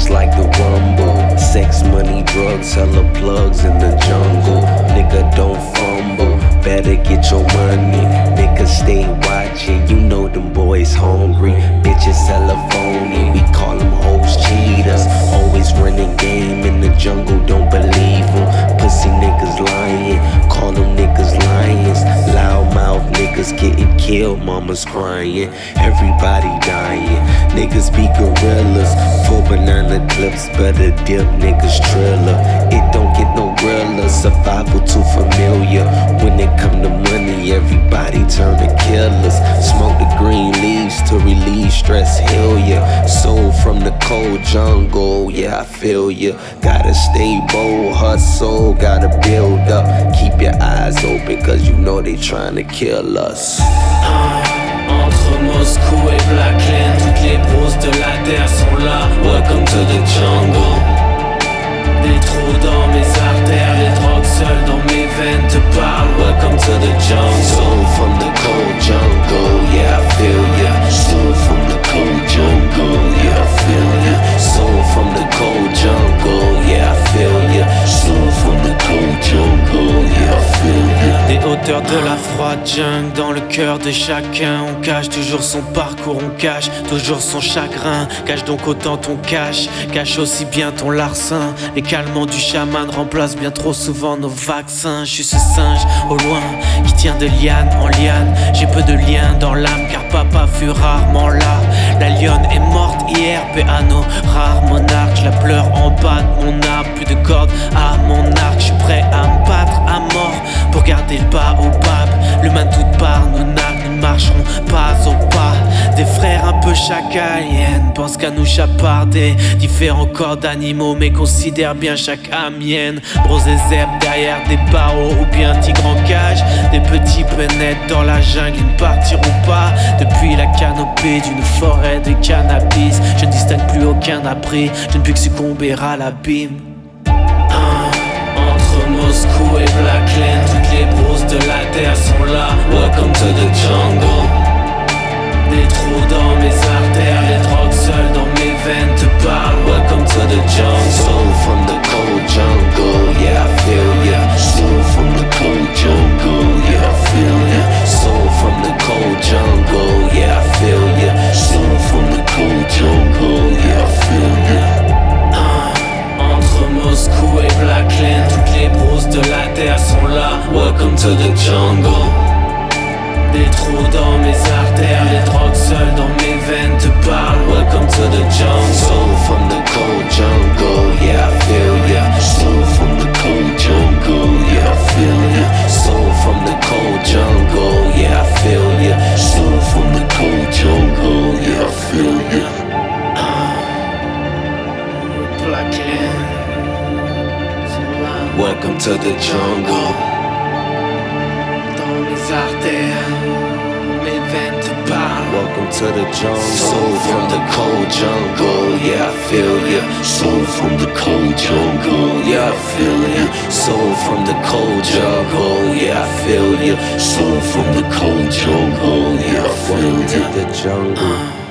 It's like the rumble. Sex, money, drugs, hella plugs in the jungle. Nigga, don't fumble. Better get your money. Nigga, stay watching. You know them boys hungry. Bitches hella phony. We call them hoes cheaters. Always running game in the jungle. Don't believe them. Pussy niggas lying. Call them niggas lions. Loud mouth niggas getting killed. Mama's crying. Everybody clips. Better dip niggas triller. It don't get no realer. Survival too familiar. When it come to money, everybody turn to killers. Smoke the green leaves to relieve stress. Heal ya. Soul from the cold jungle. Yeah, I feel ya. Gotta stay bold, hustle. Gotta build up. Keep your eyes open, cause you know they trying to kill us. Entre Moscou et Black Lane, toutes les brousses de la terre sont là. To the jungle. Des trous dans mes artères, les drogues seules dans mes veines te parlent. Welcome to the jungle. Dans le cœur de chacun. On cache toujours son parcours, on cache toujours son chagrin. Cache donc autant ton cache, cache aussi bien ton larcin. Les calmants du chaman remplacent bien trop souvent nos vaccins. Je suis ce singe au loin qui tient de liane en liane. J'ai peu de liens dans l'âme car papa fut rarement là. La lionne est morte hier, nos rares monarques. Je la pleure en bas de mon arbre, plus de cordes à mon un peu chacaliennes pensent qu'à nous chaparder. Différents corps d'animaux, mais considère bien chaque amienne. Bronze et zèbre derrière des barreaux ou bien tigre en cage. Des petits pénètrent dans la jungle, ils ne partiront pas. Depuis la canopée d'une forêt de cannabis, je ne distingue plus aucun abri. Je ne puis que succomber à l'abîme. Entre Moscou et Black Welcome to the jungle. Des trous dans mes artères, les drogues seules dans mes veines te parlent. Welcome to the jungle. Soul from the cold jungle, yeah, I feel ya. Soul from the cold jungle, yeah, I feel ya. Soul from the cold jungle, yeah, I feel ya. Soul from the cold jungle, yeah, I feel ya. Uh, Sont là uh, Welcome to the jungle. Dans mes artères, mes veines. Welcome to the jungle. Soul from the cold jungle, yeah, I feel ya. Soul from the cold jungle, yeah, I feel ya. Soul from the cold jungle, yeah, I feel ya. Soul from the cold jungle, yeah, I feel ya. Welcome to the jungle. Uh.